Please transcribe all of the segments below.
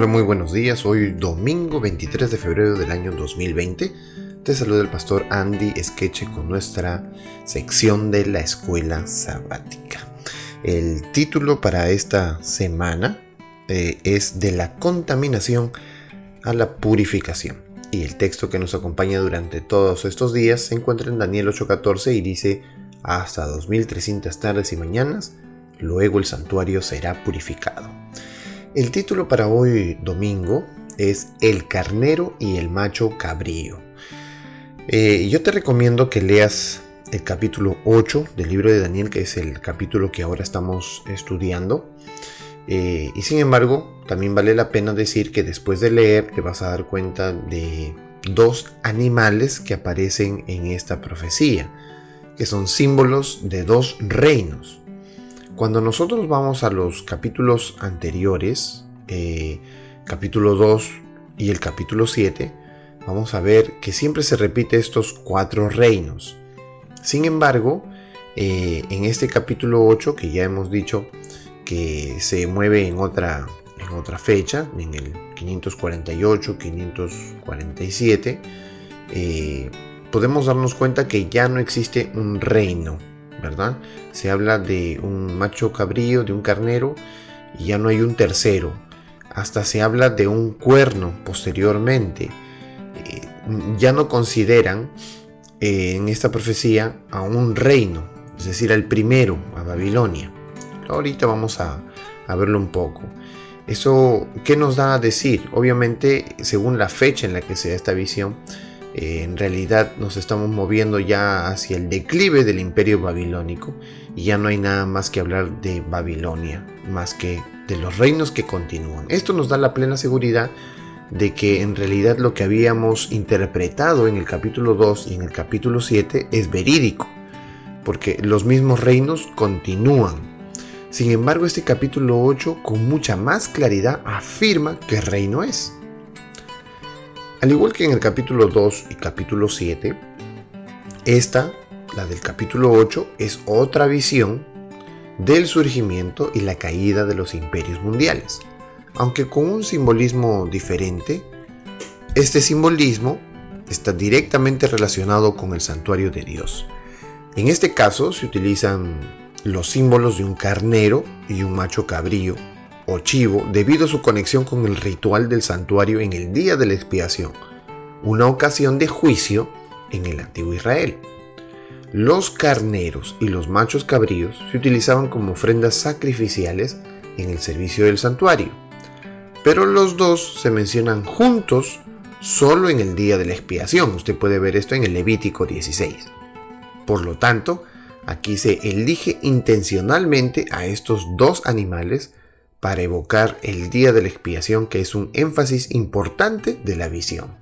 Hola, muy buenos días. Hoy domingo 23 de febrero del año 2020. Te saluda el pastor Andy Esqueche con nuestra sección de la escuela sabática. El título para esta semana eh, es de la contaminación a la purificación. Y el texto que nos acompaña durante todos estos días se encuentra en Daniel 8:14 y dice, hasta 2300 tardes y mañanas, luego el santuario será purificado. El título para hoy domingo es El carnero y el macho cabrío. Eh, yo te recomiendo que leas el capítulo 8 del libro de Daniel, que es el capítulo que ahora estamos estudiando. Eh, y sin embargo, también vale la pena decir que después de leer te vas a dar cuenta de dos animales que aparecen en esta profecía, que son símbolos de dos reinos. Cuando nosotros vamos a los capítulos anteriores, eh, capítulo 2 y el capítulo 7, vamos a ver que siempre se repite estos cuatro reinos. Sin embargo, eh, en este capítulo 8, que ya hemos dicho que se mueve en otra, en otra fecha, en el 548, 547, eh, podemos darnos cuenta que ya no existe un reino, Se habla de un macho cabrío, de un carnero, y ya no hay un tercero. Hasta se habla de un cuerno posteriormente. Eh, ya no consideran eh, en esta profecía a un reino, es decir, al primero, a Babilonia. Ahorita vamos a, a verlo un poco. ¿Eso qué nos da a decir? Obviamente, según la fecha en la que se da esta visión, eh, en realidad nos estamos moviendo ya hacia el declive del imperio babilónico y ya no hay nada más que hablar de Babilonia, más que de los reinos que continúan. Esto nos da la plena seguridad de que en realidad lo que habíamos interpretado en el capítulo 2 y en el capítulo 7 es verídico, porque los mismos reinos continúan. Sin embargo, este capítulo 8 con mucha más claridad afirma qué reino es. Al igual que en el capítulo 2 y capítulo 7, esta, la del capítulo 8, es otra visión del surgimiento y la caída de los imperios mundiales. Aunque con un simbolismo diferente, este simbolismo está directamente relacionado con el santuario de Dios. En este caso se utilizan los símbolos de un carnero y un macho cabrío o chivo debido a su conexión con el ritual del santuario en el día de la expiación, una ocasión de juicio en el antiguo Israel. Los carneros y los machos cabríos se utilizaban como ofrendas sacrificiales en el servicio del santuario, pero los dos se mencionan juntos solo en el día de la expiación. Usted puede ver esto en el Levítico 16. Por lo tanto, aquí se elige intencionalmente a estos dos animales para evocar el día de la expiación, que es un énfasis importante de la visión.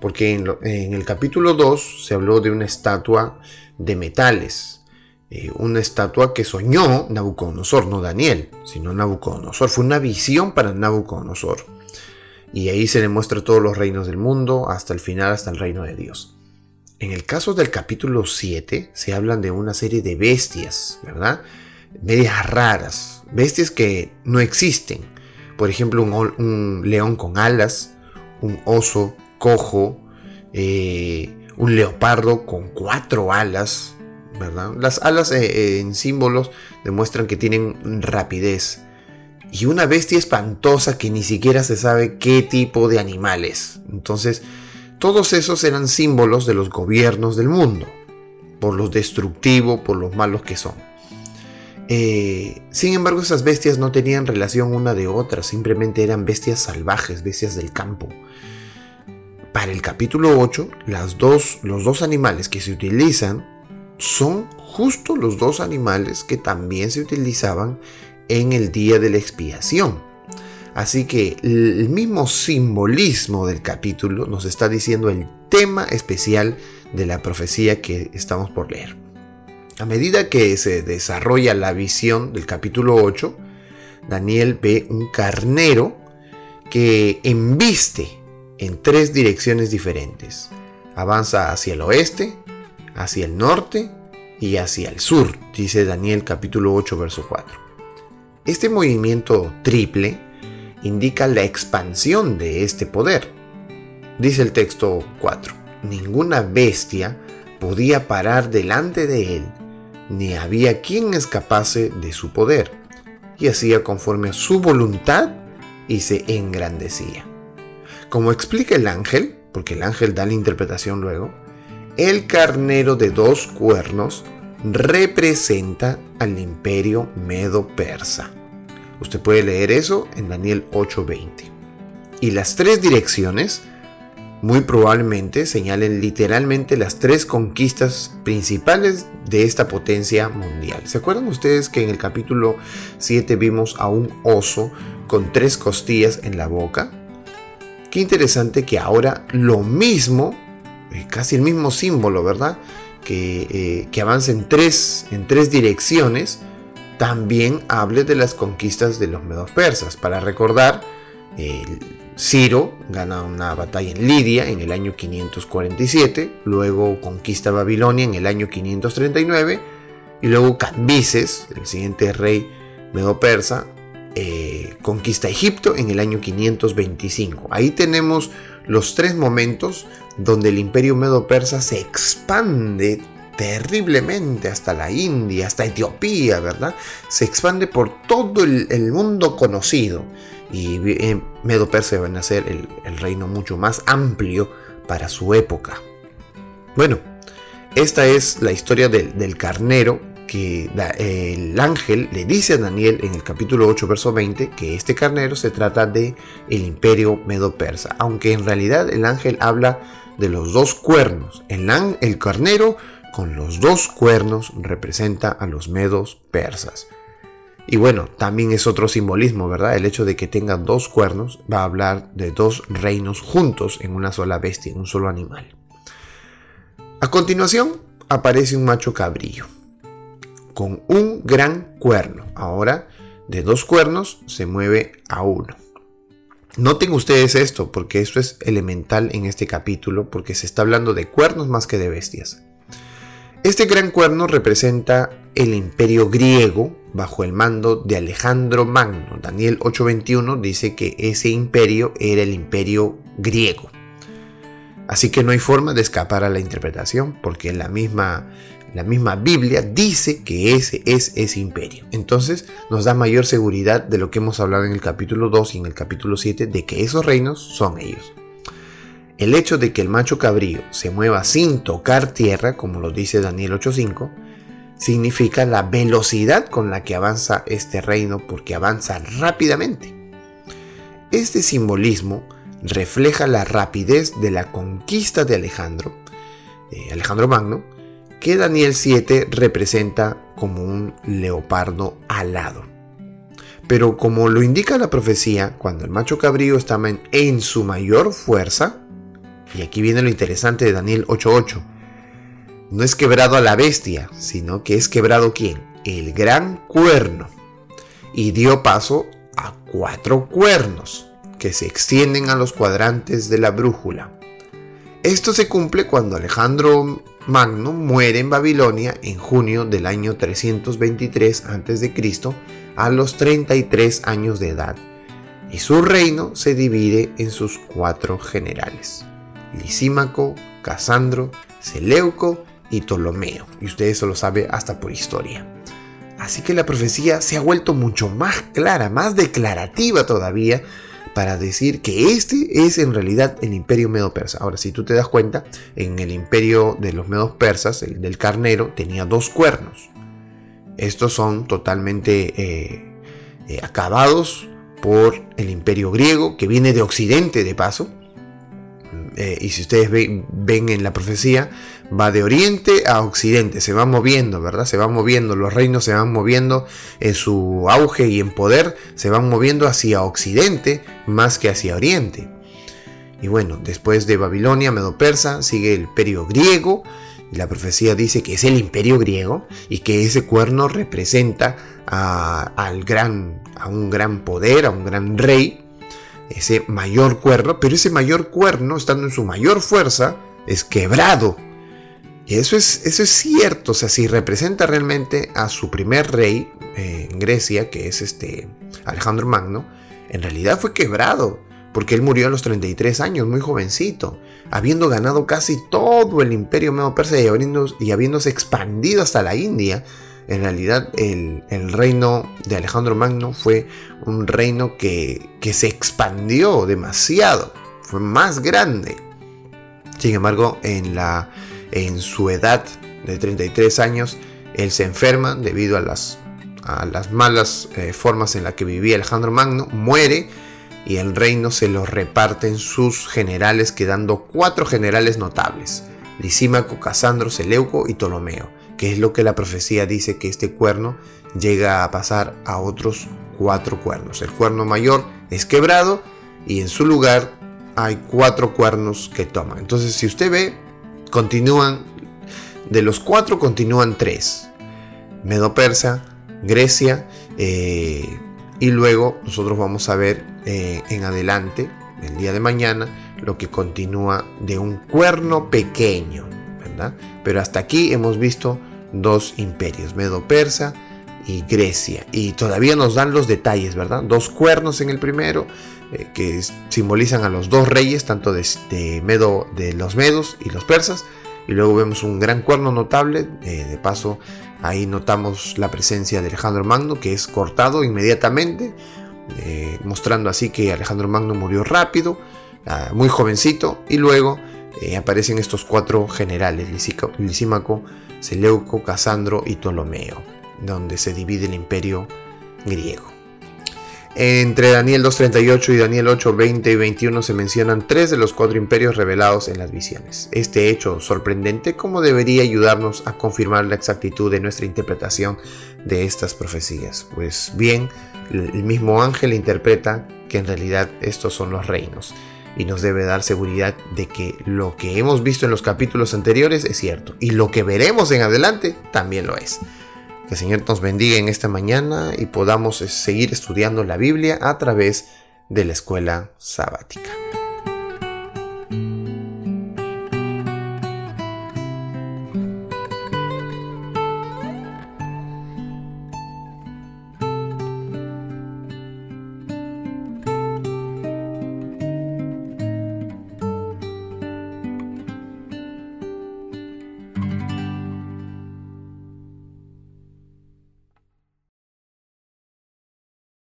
Porque en, el capítulo 2 se habló de una estatua de metales, eh, una estatua que soñó Nabucodonosor, no Daniel, sino Nabucodonosor. Fue una visión para Nabucodonosor. Y ahí se demuestra todos los reinos del mundo, hasta el final, hasta el reino de Dios. En el caso del capítulo 7 se hablan de una serie de bestias, ¿verdad? Medias raras, bestias que no existen. Por ejemplo, un, león con alas, un oso cojo, eh, un leopardo con cuatro alas, ¿verdad? Las alas eh, eh, en símbolos demuestran que tienen rapidez. Y una bestia espantosa que ni siquiera se sabe qué tipo de animal es. Entonces, todos esos eran símbolos de los gobiernos del mundo, por los destructivos, por los malos que son. Eh, sin embargo, esas bestias no tenían relación una de otra, simplemente eran bestias salvajes, bestias del campo. Para el capítulo 8, las dos, los dos animales que se utilizan son justo los dos animales que también se utilizaban en el día de la expiación. Así que el mismo simbolismo del capítulo nos está diciendo el tema especial de la profecía que estamos por leer. A medida que se desarrolla la visión del capítulo 8, Daniel ve un carnero que embiste en tres direcciones diferentes. Avanza hacia el oeste, hacia el norte y hacia el sur, dice Daniel capítulo 8, verso 4. Este movimiento triple indica la expansión de este poder. Dice el texto 4, ninguna bestia podía parar delante de él, ni había quien escapase de su poder, y hacía conforme a su voluntad y se engrandecía. Como explica el ángel, porque el ángel da la interpretación luego, el carnero de dos cuernos representa al imperio medo-persa. Usted puede leer eso en Daniel 8:20. Y las tres direcciones muy probablemente señalen literalmente las tres conquistas principales de esta potencia mundial. ¿Se acuerdan ustedes que en el capítulo 7 vimos a un oso con tres costillas en la boca? Qué interesante que ahora lo mismo, eh, casi el mismo símbolo, ¿verdad? Que, eh, avanza en tres, en tres direcciones, también hable de las conquistas de los medos persas. Para recordar, Ciro gana una batalla en Lidia en el año 547, luego conquista Babilonia en el año 539 y luego Cambises, el siguiente rey medo-persa, eh, conquista Egipto en el año 525. Ahí tenemos los tres momentos donde el imperio medo-persa se expande terriblemente hasta la India, hasta Etiopía, ¿verdad? Se expande por todo el mundo conocido y Medo Persia van a ser el, reino mucho más amplio para su época. Bueno, esta es la historia del, carnero que el ángel le dice a Daniel en el capítulo 8, verso 20, que este carnero se trata de el imperio medo-persa, aunque en realidad el ángel habla de los dos cuernos. El, el carnero con los dos cuernos representa a los medos persas. Y bueno, también es otro simbolismo, ¿verdad? El hecho de que tenga dos cuernos va a hablar de dos reinos juntos en una sola bestia, en un solo animal. A continuación aparece un macho cabrillo con un gran cuerno. Ahora de dos cuernos se mueve a uno. Noten ustedes esto, porque esto es elemental en este capítulo, porque se está hablando de cuernos más que de bestias. Este gran cuerno representa el imperio griego bajo el mando de Alejandro Magno. Daniel 8:21 dice que ese imperio era el imperio griego. Así que no hay forma de escapar a la interpretación, porque la misma, la misma Biblia dice que ese es ese imperio. Entonces nos da mayor seguridad de lo que hemos hablado en el capítulo 2 y en el capítulo 7, de que esos reinos son ellos. El hecho de que el macho cabrío se mueva sin tocar tierra, como lo dice Daniel 8:5, significa la velocidad con la que avanza este reino porque avanza rápidamente. Este simbolismo refleja la rapidez de la conquista de Alejandro, eh, Alejandro Magno, que Daniel 7 representa como un leopardo alado. Pero como lo indica la profecía, cuando el macho cabrío estaba en, en su mayor fuerza, y aquí viene lo interesante de Daniel 8:8, no es quebrado a la bestia, sino que es quebrado quién? El gran cuerno. Y dio paso a cuatro cuernos que se extienden a los cuadrantes de la brújula. Esto se cumple cuando Alejandro Magno muere en Babilonia en junio del año 323 a.C. a los 33 años de edad, y su reino se divide en sus cuatro generales: Lisímaco, Casandro, Seleuco y Ptolomeo, y usted eso lo sabe hasta por historia. Así que la profecía se ha vuelto mucho más clara, más declarativa todavía, para decir que este es en realidad el imperio medo-persa. Ahora, si tú te das cuenta, en el imperio de los medos persas, el del carnero, tenía dos cuernos. Estos son totalmente eh, eh, acabados por el imperio griego, que viene de occidente de paso. Eh, y si ustedes ven en la profecía, va de oriente a occidente, se va moviendo, ¿verdad? Se va moviendo, los reinos se van moviendo en su auge y en poder, se van moviendo hacia occidente más que hacia oriente. Y bueno, después de Babilonia, Medo-Persa, sigue el imperio griego, y la profecía dice que es el imperio griego y que ese cuerno representa al gran, a un gran poder, a un gran rey, ese mayor cuerno, pero ese mayor cuerno, estando en su mayor fuerza, es quebrado y eso es, eso es cierto, o sea, si representa realmente a su primer rey eh, en Grecia, que es este Alejandro Magno, en realidad fue quebrado, porque él murió a los 33 años, muy jovencito, habiendo ganado casi todo el imperio medo-persa y, y habiéndose expandido hasta la India. En realidad el, reino de Alejandro Magno fue un reino que, se expandió demasiado, fue más grande. Sin embargo, en, su edad de 33 años, él se enferma debido a las, a las malas eh, formas en las que vivía Alejandro Magno, muere y el reino se lo reparten sus generales, quedando cuatro generales notables, Lisímaco, Casandro, Seleuco y Ptolomeo, que es lo que la profecía dice que este cuerno llega a pasar a otros cuatro cuernos. El cuerno mayor es quebrado y en su lugar hay cuatro cuernos que toman. Entonces, si usted ve, continúan, de los cuatro continúan tres. Medo Persa, Grecia, eh, y luego nosotros vamos a ver eh, en adelante, el día de mañana, lo que continúa de un cuerno pequeño, ¿verdad? Pero hasta aquí hemos visto dos imperios, Medo Persa y Grecia. Y todavía nos dan los detalles, ¿verdad? Dos cuernos en el primero, eh, que simbolizan a los dos reyes, tanto de, Medo, de los medos y los persas. Y luego vemos un gran cuerno notable, eh, de paso ahí notamos la presencia de Alejandro Magno, que es cortado inmediatamente, eh, mostrando así que Alejandro Magno murió rápido, ah, muy jovencito, y luego aparecen estos cuatro generales, Lisímaco, Seleuco, Casandro y Ptolomeo, donde se divide el imperio griego. Entre Daniel 2.38 y Daniel 8.20 y 21 se mencionan tres de los cuatro imperios revelados en las visiones. Este hecho sorprendente como debería ayudarnos a confirmar la exactitud de nuestra interpretación de estas profecías. Pues bien, el mismo ángel interpreta que en realidad estos son los reinos y nos debe dar seguridad de que lo que hemos visto en los capítulos anteriores es cierto y lo que veremos en adelante también lo es. Que el Señor nos bendiga en esta mañana y podamos seguir estudiando la Biblia a través de la escuela sabática.